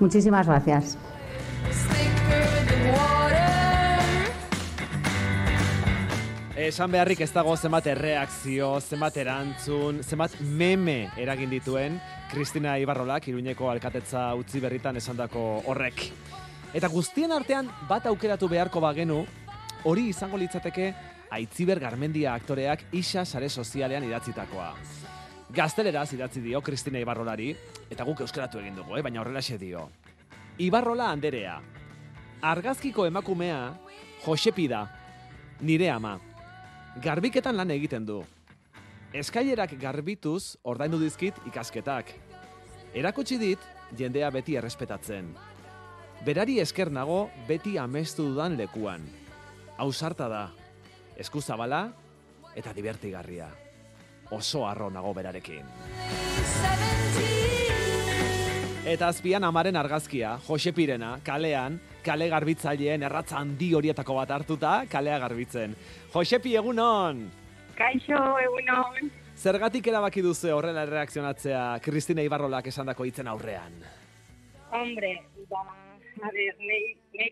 Muchísimas gracias. Esan beharrik ez dago zenbat erreakzio, zenbat erantzun, zenbat meme eragin dituen Kristina Ibarrolak Iruñeko alkatetza utzi berritan esandako horrek. Eta guztien artean bat aukeratu beharko bagenu, hori izango litzateke Aitziber Garmendia aktoreak isa sare sozialean idatzitakoa. Gazteleraz idatzi dio Kristina Ibarrolari, eta guk euskaratu egin dugu, eh? baina horrela dio. Ibarrola Anderea, argazkiko emakumea Josepi da, nire ama garbiketan lan egiten du. Eskailerak garbituz ordaindu dizkit ikasketak. Erakutsi dit jendea beti errespetatzen. Berari esker nago beti amestu dudan lekuan. Ausarta da, eskuzabala eta divertigarria. Oso arro nago berarekin. Eta azpian amaren argazkia, Jose Pirena, kalean, kale garbitzaileen erratza handi horietako bat hartuta, kalea garbitzen. Josepi, egunon! Kaixo, egunon! Zergatik erabaki duzu horrela reakzionatzea Kristina Ibarrolak esandako hitzen aurrean? Hombre, ba, a ver, nei, nei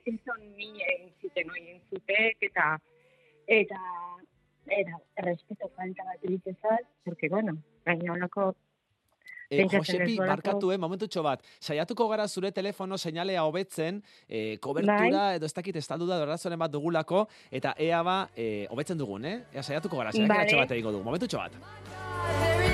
mi egin zuten oien zutek, eta, eta, eta, respeto falta bat egitezat, porque, bueno, gaina honako E, Josepi, barkatu, eh, momentutxo bat, saiatuko gara zure telefono seinalea hobetzen, eh, kobertura bai. edo ez dakit estaldu da dorazoren bat dugulako, eta ea ba, eh, hobetzen dugun, eh? Ea saiatuko gara, saiatuko bat egingo du, momentutxo bat.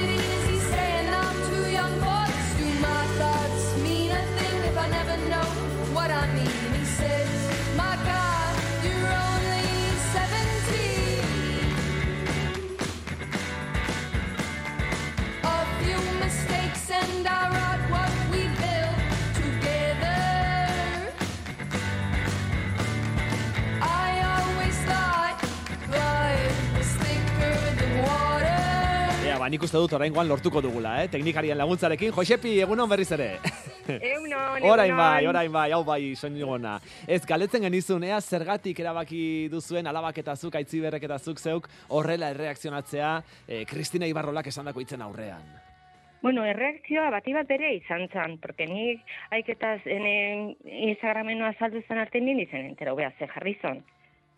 Ba, nik uste dut oraingoan lortuko dugula, eh? Teknikarian laguntzarekin. Josepi, egunon berriz ere. Egunon, Orain bai, orain bai, hau bai, soinu gona. Ez, galetzen genizun, ea zergatik erabaki duzuen alabak eta zuk, aitziberrek eta zuk zeuk, horrela erreakzionatzea, eh, Kristina Ibarrolak esandako itzen aurrean. Bueno, erreakzioa bati bat bere izan zan, porque nik aiketaz Instagramenoa saldu zen arte nien izen entero, beha, ze jarri zon.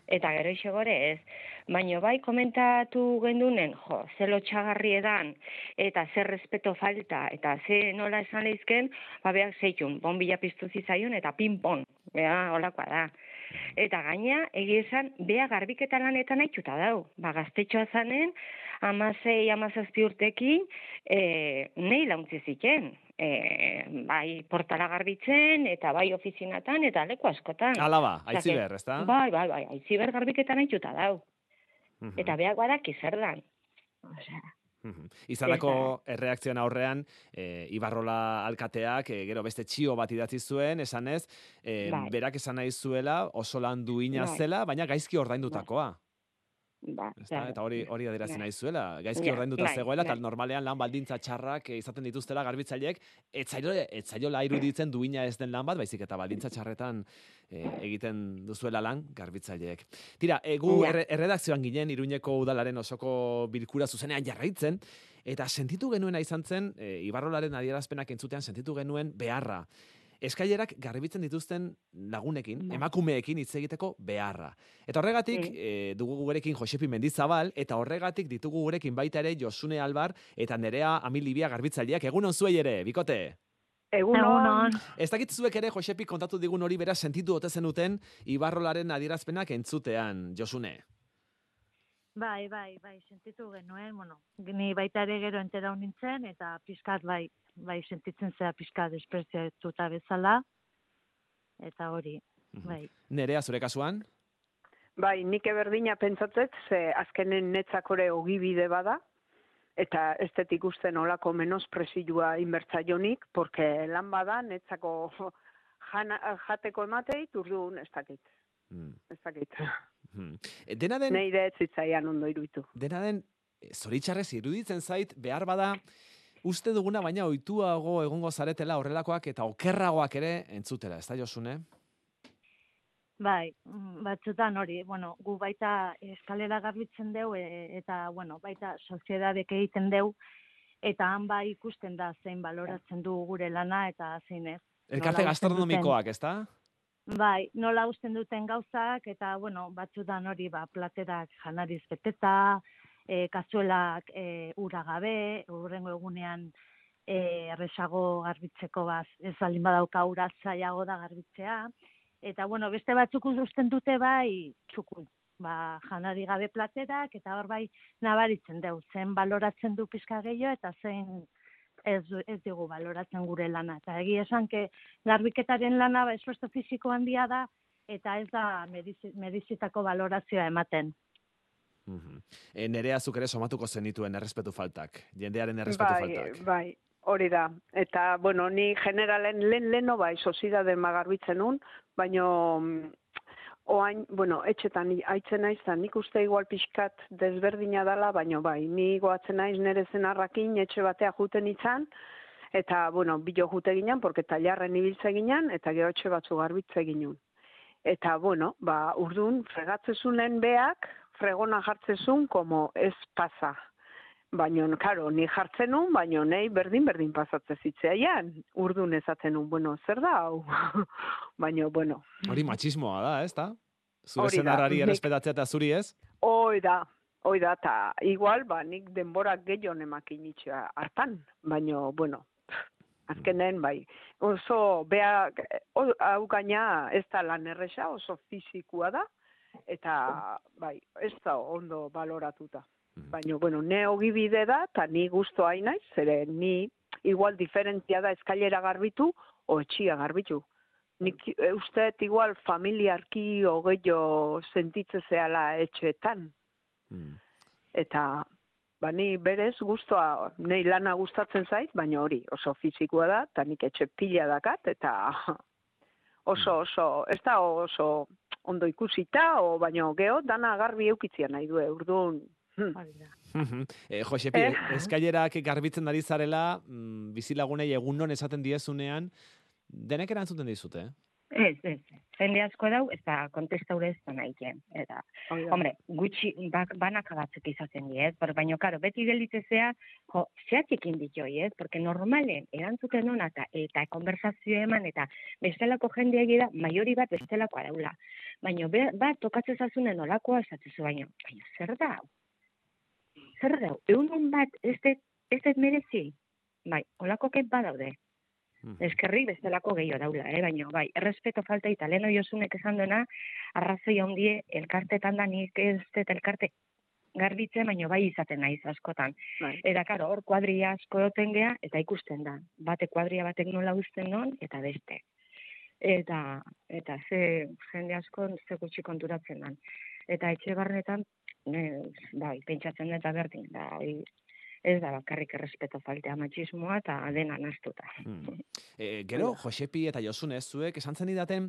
Eta gero isegore ez. Baina bai komentatu gendunen, jo, ze lotxagarri edan, eta ze respeto falta, eta ze nola esan lehizken, ba behar zeitun, bombila piztu zizaion, eta pinpon, beha, holakoa da. Eta gaina, egizan, beha garbiketa lanetan haitxuta dau. Ba, gaztetxoa zanen, amazei, amazazpi urtekin, e, nahi launtzi ziken e, bai portala garbitzen eta bai ofizinatan eta leku askotan. Hala ba, aiziber, ezta? Bai, bai, bai, aiziber garbiketan haitxuta dau. Eta beak badak izerdan. Osea, Izanako erreakzioan aurrean, e, Ibarrola alkateak, e, gero beste txio bat idatzi zuen, esanez, e, bai. berak esan nahi zuela, oso lan duina bai. zela, baina gaizki ordaindutakoa. Bai. Ba, eta hori hori adierazten nahi zuela. Gaizki ordainduta bai, zegoela eta normalean lan baldintza txarrak eh, izaten dituztela garbitzaileek, etzailo etzaiola iruditzen duina ez den lan bat, baizik eta baldintza txarretan e, egiten duzuela lan garbitzaileek. Tira, egu erredakzioan ginen Iruñeko udalaren osoko bilkura zuzenean jarraitzen eta sentitu genuena izan zen e, Ibarrolaren adierazpenak entzutean sentitu genuen beharra eskailerak garbitzen dituzten lagunekin, ba. emakumeekin hitz egiteko beharra. Eta horregatik e, dugu gurekin Josepi Mendizabal eta horregatik ditugu gurekin baita ere Josune Albar eta Nerea Amilibia garbitzaileak egunon zuei ere, bikote. Egunon. Ez dakit zuek ere Josepi kontatu digun hori bera sentitu ote zenuten Ibarrolaren adierazpenak entzutean, Josune. Bai, bai, bai, sentitu genuen, bueno, ni baita ere gero entera nintzen, eta pizkat bai, bai sentitzen zea pixka despreziatuta bezala, eta hori, mhm. bai. Nerea, zure kasuan? Bai, nik eberdina pentsatzet, ze azkenen netzakore ogibide bada, eta ez detik uste nolako menosprezioa inbertzaionik, porque lan bada netzako jana, jateko ematei, turdun ez dakit. Mm. Ez dakit. Mm. Dena den... Neire ez zitzaian ondo iruditu. Dena den, zoritxarrez iruditzen zait, behar bada, uste duguna baina ohituago egongo zaretela horrelakoak eta okerragoak ere entzutela, ez da Josune? Bai, batzutan hori, bueno, gu baita eskalera garbitzen deu e, eta, bueno, baita soziedadek egiten deu eta han bai ikusten da zein baloratzen du gure lana eta zein ez. Elkarte gastronomikoak, ezta? Bai, nola usten duten gauzak, eta, bueno, batzutan hori, ba, platerak janariz beteta, e, kazuelak e, ura gabe, urrengo egunean e, erresago garbitzeko baz, ez baldin badauka ura zailago da garbitzea, eta, bueno, beste batzuk usten dute bai, txukun, ba, janari gabe platerak, eta hor bai, nabaritzen deu, zen baloratzen du pizka gehiago, eta zein ez, ez digu baloratzen gure lana. Eta egi esan, que garbiketaren lana ba, esfuerzo fisiko handia da, eta ez da medizi- medizitako balorazioa ematen. Mhm. E, nerea zuk ere somatuko zenituen errespetu faltak, jendearen errespetu bai, faltak. bai, hori da. Eta, bueno, ni generalen lehen leno bai, sozidade magarbitzen un, baino mm, oain, bueno, etxetan i- aitzen naiz, da nik uste igual pixkat desberdina dala, baino bai, ni goatzen naiz nere zenarrakin etxe batea juten itzan, eta, bueno, bilo jute ginen, porque tailarren ibiltze ginen, eta gero etxe batzu garbitze ginen. Eta, bueno, ba, urdun, fregatzezunen beak, fregona jartzezun, como ez pasa. Baina, karo, ni jartzen nun, baina nei berdin-berdin pasatze zitzaian. Urdun ezaten nun, bueno, zer da hau? baina, bueno, Hori machismoa da? Zure Hori da, senarrari nik- errespetatzea eta zuri ez? hoi da, hoi da, eta igual, ba, nik denbora gehiago nemakin itxea hartan. Baina, bueno, azkenen, bai, oso, bea, hau gaina ez da lan erresa, oso fizikua da, eta, bai, ez da ondo baloratuta. Mhm. Baina, bueno, ne ogibide da, eta ni hain naiz, zere ni igual diferentzia da eskailera garbitu, o etxia garbitu. Nik e, usteet igual familiarki o gehiago sentitze zehala etxeetan. Mm. Eta, ba, ni berez gustoa, nei lana gustatzen zait, baina hori oso fizikoa da, eta nik etxe pila dakat, eta oso, oso, ez da oso ondo ikusita, o baino geho, dana garbi eukitzia nahi du, urdun, da. E, Josepi, Eh. eskailerak garbitzen ari zarela, mm, bizilagunei egunon esaten diezunean, denek erantzuten dizute, eh? Ez, ez. Jende asko dau, eta kontestaure ez da nahi jen. Eta, da. hombre, gutxi, bak, banaka batzuk izaten die, ez? Pero, baina, karo, beti gelitzezea, jo, zehatzekin ditoi, ez? Porque normalen, erantzuten hona, eta, eta konversazio eman, eta bestelako jendea da, maiori bat bestelako araula. Baina, bat, tokatzen zazunen olakoa esatzezu, baina, baina, zer da? Zer da? hau? Egunon bat, ez dut, ez dut merezi? Bai, olako ket badaude. Mhm. Eskerri bestelako gehiago daula, eh? baina bai, errespeto falta eta leno josunek esan duena, arrazoi handie elkartetan da nik ez dut elkarte garbitzen, baina bai izaten naiz askotan. Bai. Eta karo, hor kuadria asko egoten gea, eta ikusten da. Bate kuadria batek nola uzten non, eta beste. Eta, eta ze jende asko ze gutxi konturatzen dan. Eta etxe barnetan, eh, bai, pentsatzen dut eta berdin, da, hori ez da bakarrik errespeto faltea matxismoa eta dena nastuta. Mm. E, gero, Josepi eta Josune, zuek esan zen idaten,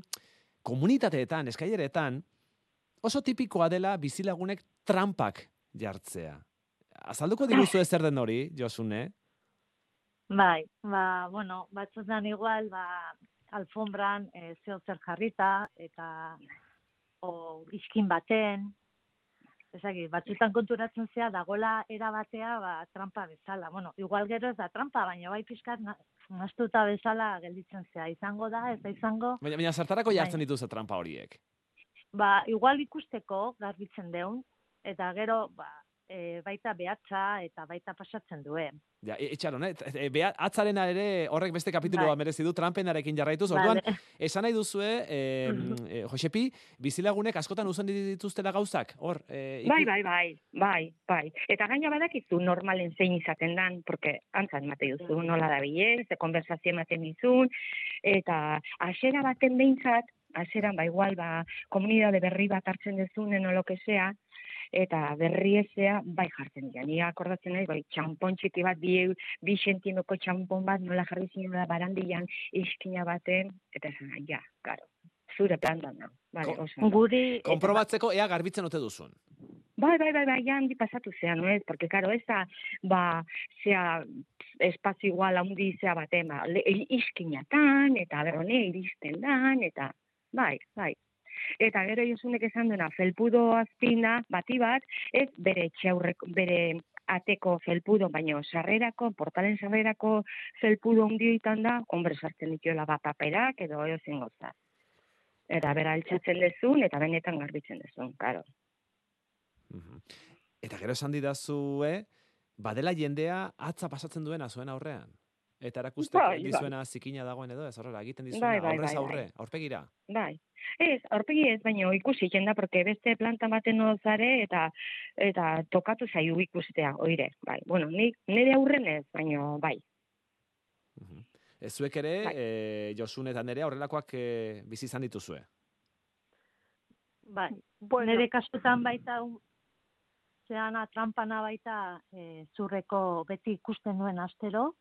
komunitateetan, eskaileretan, oso tipikoa dela bizilagunek trampak jartzea. Azalduko diguzu zer den hori, Josune? Bai, ba, bueno, batzutan igual, ba, alfombran e, zeo zer jarrita, eta o, iskin baten, ezagik, batzutan konturatzen zea, dagola erabatea, ba, trampa bezala. Bueno, igual gero ez da trampa, baina bai pixkat na- nahastuta bezala gelditzen zea. Izango da, ez da izango, Baina, baina zertarako Bai. jartzen dituzu trampa horiek? ba, igual ikusteko garbitzen deun, eta gero, ba, e, baita behatza eta baita pasatzen duen. Ja, etxaron, eh? E, bea, atzarena ere horrek beste kapituloa Bai. merezi du, trampenarekin jarraituz. Orduan, Vale. esan nahi duzue, e, e, Josepi, bizilagunek askotan uzan dituztela gauzak, hor? E, iku- Bai, bai, bai, bai, bai. Eta gaina badakizu normalen zein izaten dan, porque antzan mate duzu, nola da bilen, ze konversazio ematen dizun, eta asera baten behintzat, aseran, ba, igual, ba, komunidade berri bat hartzen dezunen, o lo que sea, eta berri ezea, bai jartzen dira. Ni akordatzen nahi, bai, txampon txiki bat, bi, bi sentimeko txampon bat, nola jarri zinen da barandian, iskina baten, eta esan, ja, karo, zure plantan da. Vale, Ko- oso ondo. Guri, Konprobatzeko ea garbitzen ote duzun. Bai, bai, bai, bai, handi pasatu zean, no ez? Porque, karo, ez da, ba, zea, espazio igual handi zea baten, ba, le, iskinatan, eta berrone iristen dan, eta, bai, bai. Eta gero josunek esan duena, felpudo azpina, bati bat, ez bere etxe aurreko, bere ateko felpudo, baina sarrerako, portalen sarrerako felpudo ondioitan da, hombre sartzen dituela bat paperak edo eo zingotza. Eta bera altxatzen dezun, eta benetan garbitzen dezun, karo. Eta gero esan didazue, badela jendea atza pasatzen duena zuen aurrean. Eta erakusteko Bai, bai. dizuena zikina dagoen edo, ez horrela, egiten dizuena Bai, bai, aurrez bai, aurre, bai. aurpegira. Bai. Ez, aurpegi ez, baina ikusi jenda, porque beste planta baten zare eta eta tokatu zaio ikustea, oire. Bai, bueno, ni, nire aurren ez, baina bai. Ez zuek ere, Bai. e, Josun eta nerea horrelakoak e, bizi izan dituzue. Bai, Bueno, nire kasutan baita, un- zeana trampana baita e, zurreko beti ikusten nuen astero,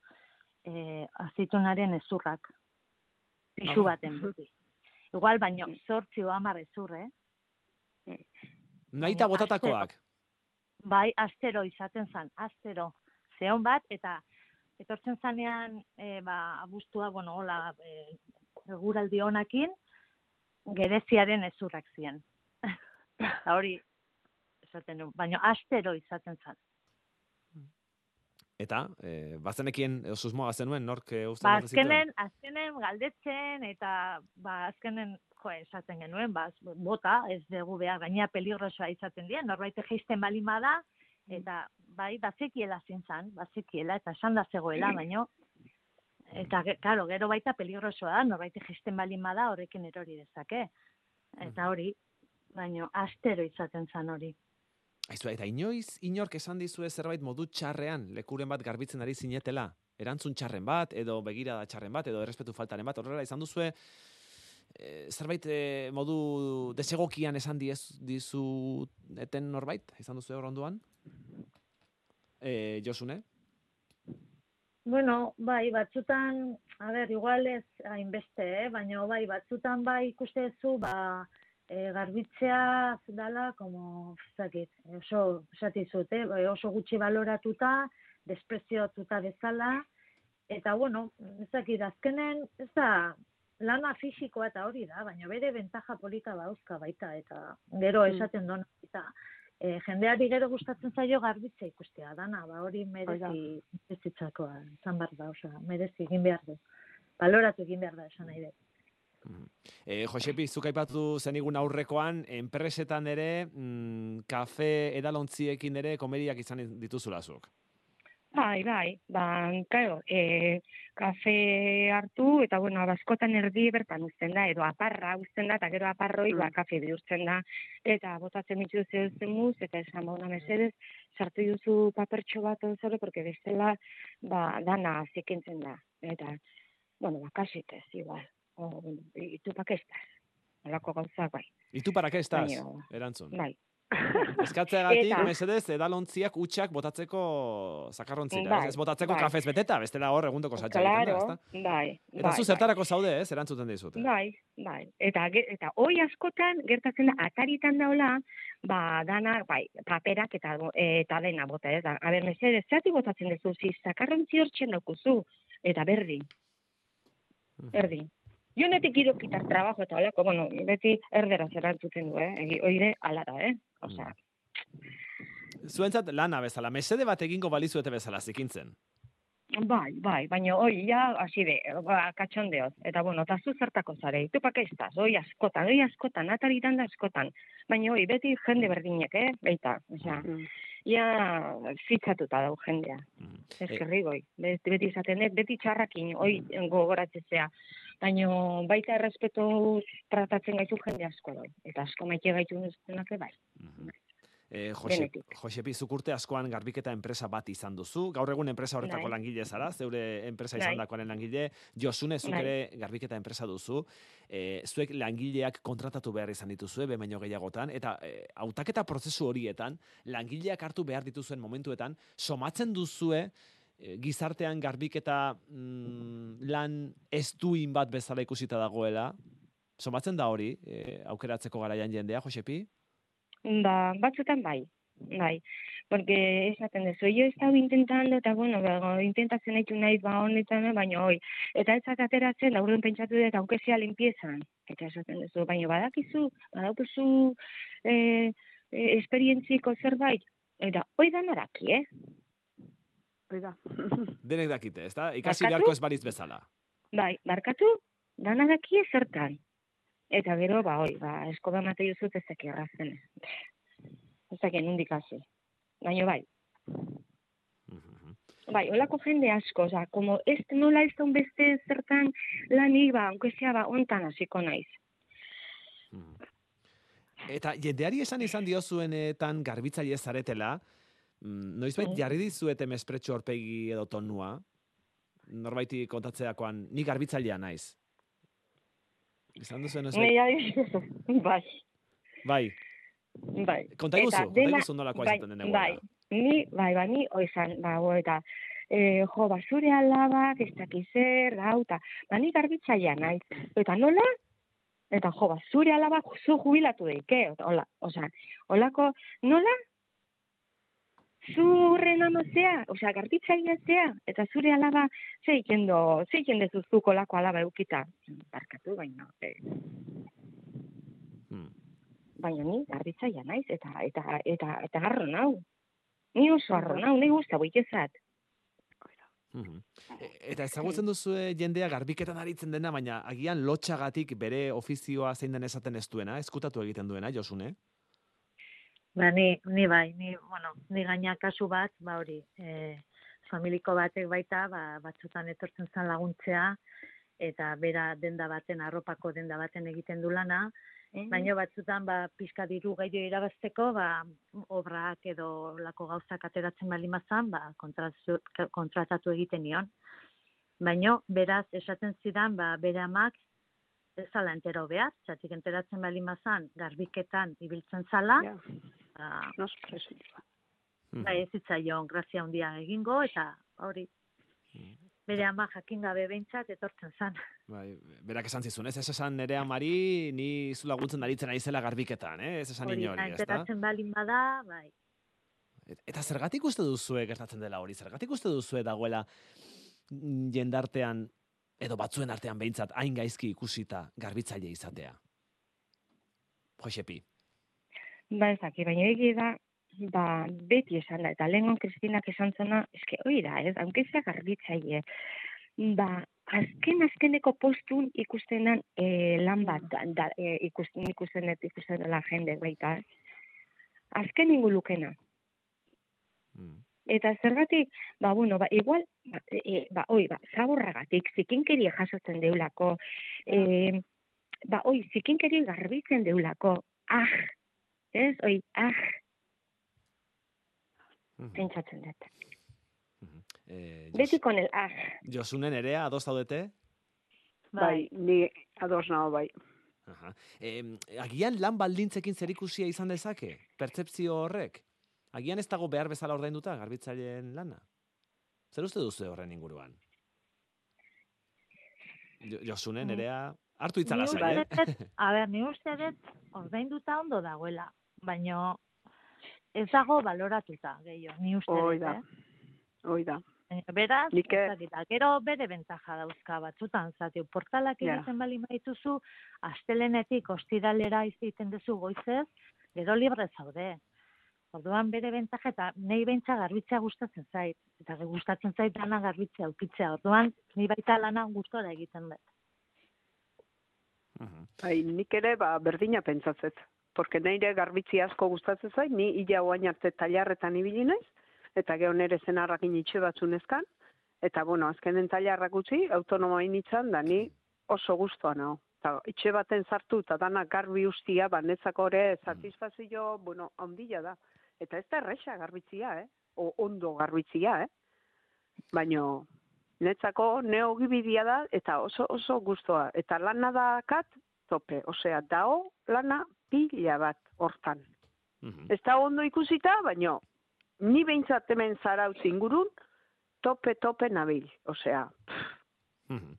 e, azitunaren ezurrak. Pixu baten beti. Igual, baino, zortzi o hamar ezur, eh? Naita Baina botatakoak. Bai, astero izaten zan, astero. Zeon bat, eta etortzen zanean, e, ba, abustua, bueno, hola, e, eguraldi honakin, gereziaren ezurrak ziren. Hori, esaten du, baina astero izaten zan. Eta, e, bazenekien, edo susmoa zenuen, nork e, uzten Ba, azkenen, azkenen galdetzen, eta, ba, azkenen, jo, esaten genuen, ba, bota, ez dugu behar, gaina peligrosoa izaten dien, norbait geisten balima da, eta, bai, bazekiela zintzan, bazekiela, eta esan da zegoela, baino, eta, karo, gero baita peligrosoa da, norbait geisten balima da, horrekin erori dezake. Eta hori, baino, astero izaten zan hori. Aizu, eta inoiz, inork esan dizue zerbait modu txarrean, lekuren bat garbitzen ari zinetela, erantzun txarren bat, edo begirada txarren bat, edo errespetu faltaren bat, horrela izan duzue, e, zerbait e, modu desegokian esan diez, dizu eten norbait, izan duzue hor onduan? E, Josune? Bueno, bai, batzutan, a ber, igual ez hainbeste, eh? baina bai, batzutan bai ikustezu, ba, e, garbitzea dala, como, zakit, oso, esatizut, eh? bai, oso gutxi baloratuta, despreziotuta bezala, eta bueno, ezakit, azkenen, ez da, lana fisikoa eta hori da, baina bere bentaja polita dauzka baita, eta gero Mm. esaten duen, eta e, jendeari gero gustatzen zaio garbitza ikustea dana, ba hori merezi merezitzakoa izan behar da, osea, merezi egin behar du. Baloratu egin behar da esan nahi dut. E, Josepi, zuk aipatu zenigun aurrekoan, enpresetan ere, mm, kafe edalontziekin ere komediak izan dituzula zuk. Bai, bai, ba, claro, e, kafe hartu, eta bueno, baskotan erdi bertan uzten da, edo aparra uzten da, eta gero aparroi, ba, Mm. kafe bihurtzen da, eta botatzen ditu zeuzen muz, eta esan ba, una mesedez, sartu duzu papertxo bat zore, porque bestela, ba, dana zikintzen da, eta, bueno, ba, kasitez, igual, o, y tu pa qué estás? Olako gauzak, bai, ¿Y tú para qué estás? Baina- Erantzun. bai, Eskatzeagatik, Eta- mesedez, edalontziak utxak botatzeko zakarrontzira. Bai, ez? ez botatzeko bai. kafez beteta, bestela hor egundoko satxa egiten da, claro, ezta? bai, Eta bai, zu bai. zertarako zaude, ez? Erantzuten dizute. Bai, bai. Eta eta hoi askotan gertatzen da ataritan daola, ba dana, bai, paperak eta bo- eta dena bota, ez da. A ber, mesedez, zergatik botatzen duzu, zi zakarrontzi hortzen daukuzu eta berdin, Mhm. berdin. Jo netik quiero quitar trabajo eta holako, bueno, beti erdera erantzuten du, eh? Egi, oire ala da, eh? Osea, Zuentzat lana bezala, mesede bat egingo balizuete bezala zikintzen. bai, bai, baina hoi ja hasi de, ba, katxondeoz. Eta bueno, eta zu zertako zare, tu pa que estás, hoi askotan, hoi askotan, ataritan da askotan. Baina hoi, beti jende berdinek, eh? Beita, osea, Mm. ja fitzatuta dau jendea. Mhm. Eskerri goi. Beti, beti izaten dut, beti txarrakin, hoi gogoratzea. Baina baita errespetuz tratatzen gaitu jende asko doi. Eta asko maite gaitu nuztenak bai. Mhm. E, Jose. Josepi, zuk urte askoan garbiketa enpresa bat izan duzu. Gaur egun enpresa horretako Bai. langile zara, zeure enpresa Bai. izan dakoaren langile. Josune, zuk Bai. ere garbiketa enpresa duzu. E, zuek langileak kontratatu behar izan dituzue, baino gehiagotan, eta e, hautaketa prozesu horietan, langileak hartu behar dituzuen momentuetan, somatzen duzue, gizartean garbiketa mm, lan estuin bat bezala ikusita dagoela, somatzen da hori, e, aukeratzeko garaian jendea, Josepi? Ba, batzutan bai, bai. Porque esaten dezu, yo he estado intentando, eta bueno, ba, intentatzen haitu nahi ba honetan, baina hoi. Eta ez ateratzen, da urden pentsatu dut, aunque sea limpiezan. Eta esaten dezu, baina badakizu, badaukizu eh, eh, esperientziko zerbait. Eta hoi da naraki, eh? Hoi da. Denek dakite, ez da? Ikasi Barkatu? beharko ez baliz bezala. Bai, barkatu, dana daki zertan. Eta gero, ba, oi, ba, eskoba mate juzut ez daki errazen. Ez daki nundik hasi. Baina bai, Mhm. bai, olako jende asko, oza, como ez nola ez daun beste zertan lanik, ba, aunque sea, ba, ontan hasiko naiz. Mhm. Eta jendeari esan izan diozuenetan garbitzaile zaretela, mm, noizbait Mm. jarri dizuete mespretxo horpegi edo tonua, norbaiti kontatzeakoan, ni garbitzailea naiz. Izan duzu noizbait? Nei adibidez, bai, Bai, bai. konta iguzu, Eta konta iguzu nolakoa bai, izaten den egoera. bai. Ni, bai, bai, ni, oizan, ba, bo, eta, e, jo, ba, zure alabak, ez dakiz zer, gau, eta, ba, ni garbitzailea naiz. Eta nola? Eta, jo, ba, zure alabak zu jubilatu deike, hola, osea, holako, nola? Zurren amazea, osea, garbitzailea zea, eta zure alaba, ze ikendo, ze ikendezu zuk olako alaba eukita. Barkatu, baina, e, Hmm. baina ni garbitzailea naiz, eta, eta, eta, eta garro nau. Ni oso arro nau, ni guzta boikezat. Mhm. E- Eta ezagutzen duzu jendea garbiketan aritzen dena, baina agian lotxagatik bere ofizioa zein den esaten ez duena, eskutatu egiten duena, Josune? Ba, ni, ni bai, ni, bueno, ni gaina kasu bat, ba hori, e, familiko batek baita, ba, batzutan etortzen zen laguntzea, eta bera denda baten, arropako denda baten egiten du lana, baina batzutan, ba, pixka diru gaio irabazteko, ba, obrak edo lako gauzak ateratzen bali mazan, ba, kontratatu egiten nion. Baina, beraz, esaten zidan, ba, bere amak, ez zala entero behar, txatik enteratzen bali mazan, garbiketan ibiltzen zala, Ja, ba, nos presioa. Mhm. bai, ez zitzaion grazia handia egingo, eta hori, bere ama jakin gabe behintzat etortzen zan. Bai, berak esan zizun, ez ez esan nere amari, ni zu laguntzen aritzen naizela garbiketan, eh? ez esan inori, eta ez da? balin bada, bai. Et- Eta zergatik uste duzue gertatzen dela hori? Zergatik uste duzue dagoela jendartean, edo batzuen artean behintzat, hain gaizki ikusita garbitzaile izatea? Josepi. Ba, ez daki, baina egia da, ba, beti esan da, eta lehengon Kristinak esan zena, eske, hori da, ez, haunkezea garbitzaile, ba, azken azkeneko postun ikustenan e, lan bat, da, da, e, ikusten, ikusten, dut, ikusten dela jende baita, azken ingulukena. Mm. Eta zergatik, ba, bueno, ba, igual, ba, e, ba, oi, ba, zaborragatik, zikinkeri jasotzen deulako, e, ba, oi, zikinkeri garbitzen deulako, ah, ez, oi, ah, Mhm. pentsatzen dut. Eh, Beti con el ah. Josunen erea, ados zaudete? Bai, ni ados nago bai. Aha. Eh, agian lan baldintzekin zerikusia izan dezake? Pertzepzio horrek? Agian ez dago behar bezala ordainduta garbitzaileen lana? Zer uste duzu horren inguruan? Jo- Josune, Mm. nerea, hartu itzala Ni zai, eh? a ber, ni uste dut ordainduta ondo dagoela, baina ez dago baloratuta gehiago, ni uste Hoi dut, da. eh? Hoi da. Baina Beraz, Nik, ez eh, dakit, eta gero bere bentaja dauzka batzutan, zati, portalak Ja. egiten bali maituzu, astelenetik ostiralera egiten duzu goizez, gero libre zaude. Orduan bere bentaja eta nahi bentsa garbitzea gustatzen zait. Eta gustatzen zait lana garbitzea ukitzea. Orduan, ni baita lana gustora egiten dut. Mhm. Bai, nik ere ba, berdina pentsatzet. Porque neire garbitzi asko gustatzen zait, ni ila oain arte tailarretan ibili naiz, eta gero nere zenarrakin itxe batzunezkan, eta bueno, azkenen tailarrak utzi, autonomoa initzan, da ni oso gustoa nago. Eta itxe baten sartu, eta dana garbi ustia, ba, netzako ere satisfazio, bueno, ondila da. Eta ez da erresa garbitzia, eh? O, ondo garbitzia, eh? Baino, netzako neogibidia da, eta oso oso gustoa. Eta lana da kat, tope. Osea, dao lana pila bat hortan. Mhm. Ez da ondo ikusita, baino, ni behintzat hemen zarautz ingurun, tope, tope nabil. Osea, Mhm.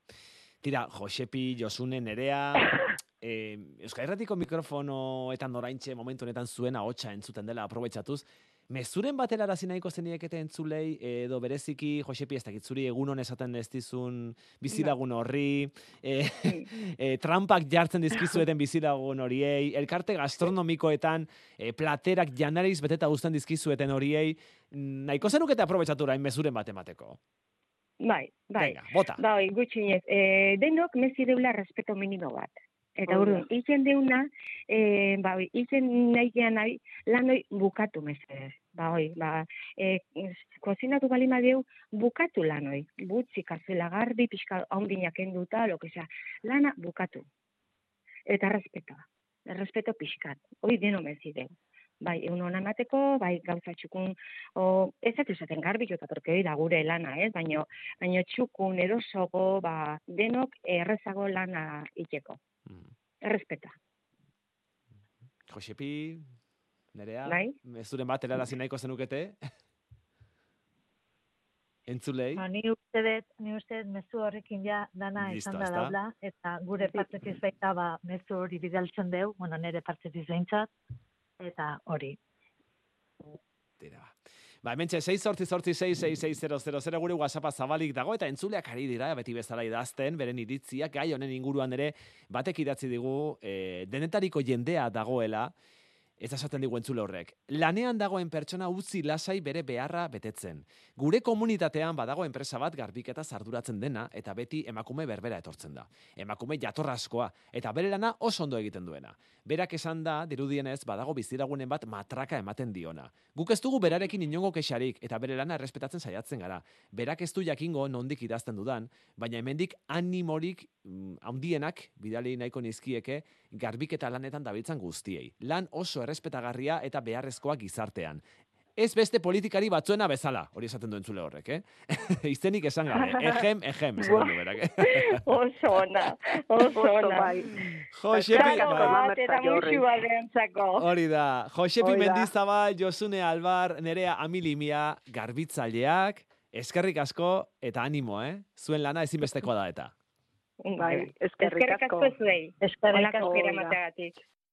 Tira, Josepi, Josune, nerea, eh, Euskal Herratiko mikrofonoetan oraintxe momentu honetan zuen ahotsa entzuten dela aprobetxatuz, mezuren batera arazi nahiko zeniekete entzulei, edo bereziki, Josepi, ez dakit zuri egunon esaten ez dizun bizilagun horri, e, e, trampak jartzen dizkizueten bizilagun horiei, elkarte gastronomikoetan, e, platerak janariz beteta guztan dizkizueten horiei, nahiko zenukete aprobetsatu orain mezuren bat emateko. Bai, bai. Venga, bota. Bai, gutxinez. E, denok mezi deula respeto minimo bat. Eta Hori urduan, iken deuna, e, ba, oi, iken nahi gean nahi, lan hoi bukatu mesedez. Ba, oi, ba, e, kozinatu bali madeu, bukatu lan hoi. Butzi, karzuela garbi, pixka haundinak enduta, lo que sea. Lana bukatu. Eta respeto. Respeto pixkat. Hoi deno mezi deu. Bai, egun hona emateko, bai, gauza txukun, o, ez dut esaten garbi jota, porque hori da gure lana, ez? Baino, baino txukun, erosogo, ba, denok errezago lana iteko. Mm. Errespeta. Josepi, nerea, Bai. mezuren bat erarazi nahiko zenukete? Entzulei? Ba, ni uste dut, ni uste dut mezu horrekin ja dana Listo, izan da daula, eta gure partetiz baita ba, mezu hori bidaltzen deu, bueno, nire partetiz behintzat, eta hori. Tira, ba. Ba, hemen txe, 6 sortzi sortzi 6 6 gure WhatsAppa zabalik dago, eta entzuleak ari dira, beti bezala idazten, beren iritziak, gai honen inguruan ere, batek idatzi digu, e, denetariko jendea dagoela, ez esaten digu entzule horrek. Lanean dagoen pertsona utzi lasai bere beharra betetzen. Gure komunitatean badago enpresa bat garbiketa zarduratzen dena, eta beti emakume berbera etortzen da. Emakume jatorraskoa, eta bere lana oso ondo egiten duena. Berak esan da, dirudienez, badago biziragunen bat matraka ematen diona. Guk ez dugu berarekin inongo kexarik, eta bere lana errespetatzen saiatzen gara. Berak ez du jakingo nondik idazten dudan, baina hemendik animorik mm, handienak bidali nahiko nizkieke garbiketa lanetan dabiltzan guztiei. Lan oso errespetagarria eta beharrezkoa gizartean. Ez beste politikari batzuena bezala, hori esaten duen zule horrek, eh? Izenik esan gabe, ejem, ejem, esaten du berak, eh? Oso ona, oso ona. bai. Josepi, bai. bat behantzako. Hori da, Josepi. Mendizabal, Josune Albar, nerea Amilimia, garbitzaileak, eskerrik asko eta animo, eh? Zuen lana ezinbestekoa da eta. Bai, eskerrik Eskerrik asko. asko zuei. Eskerrik asko.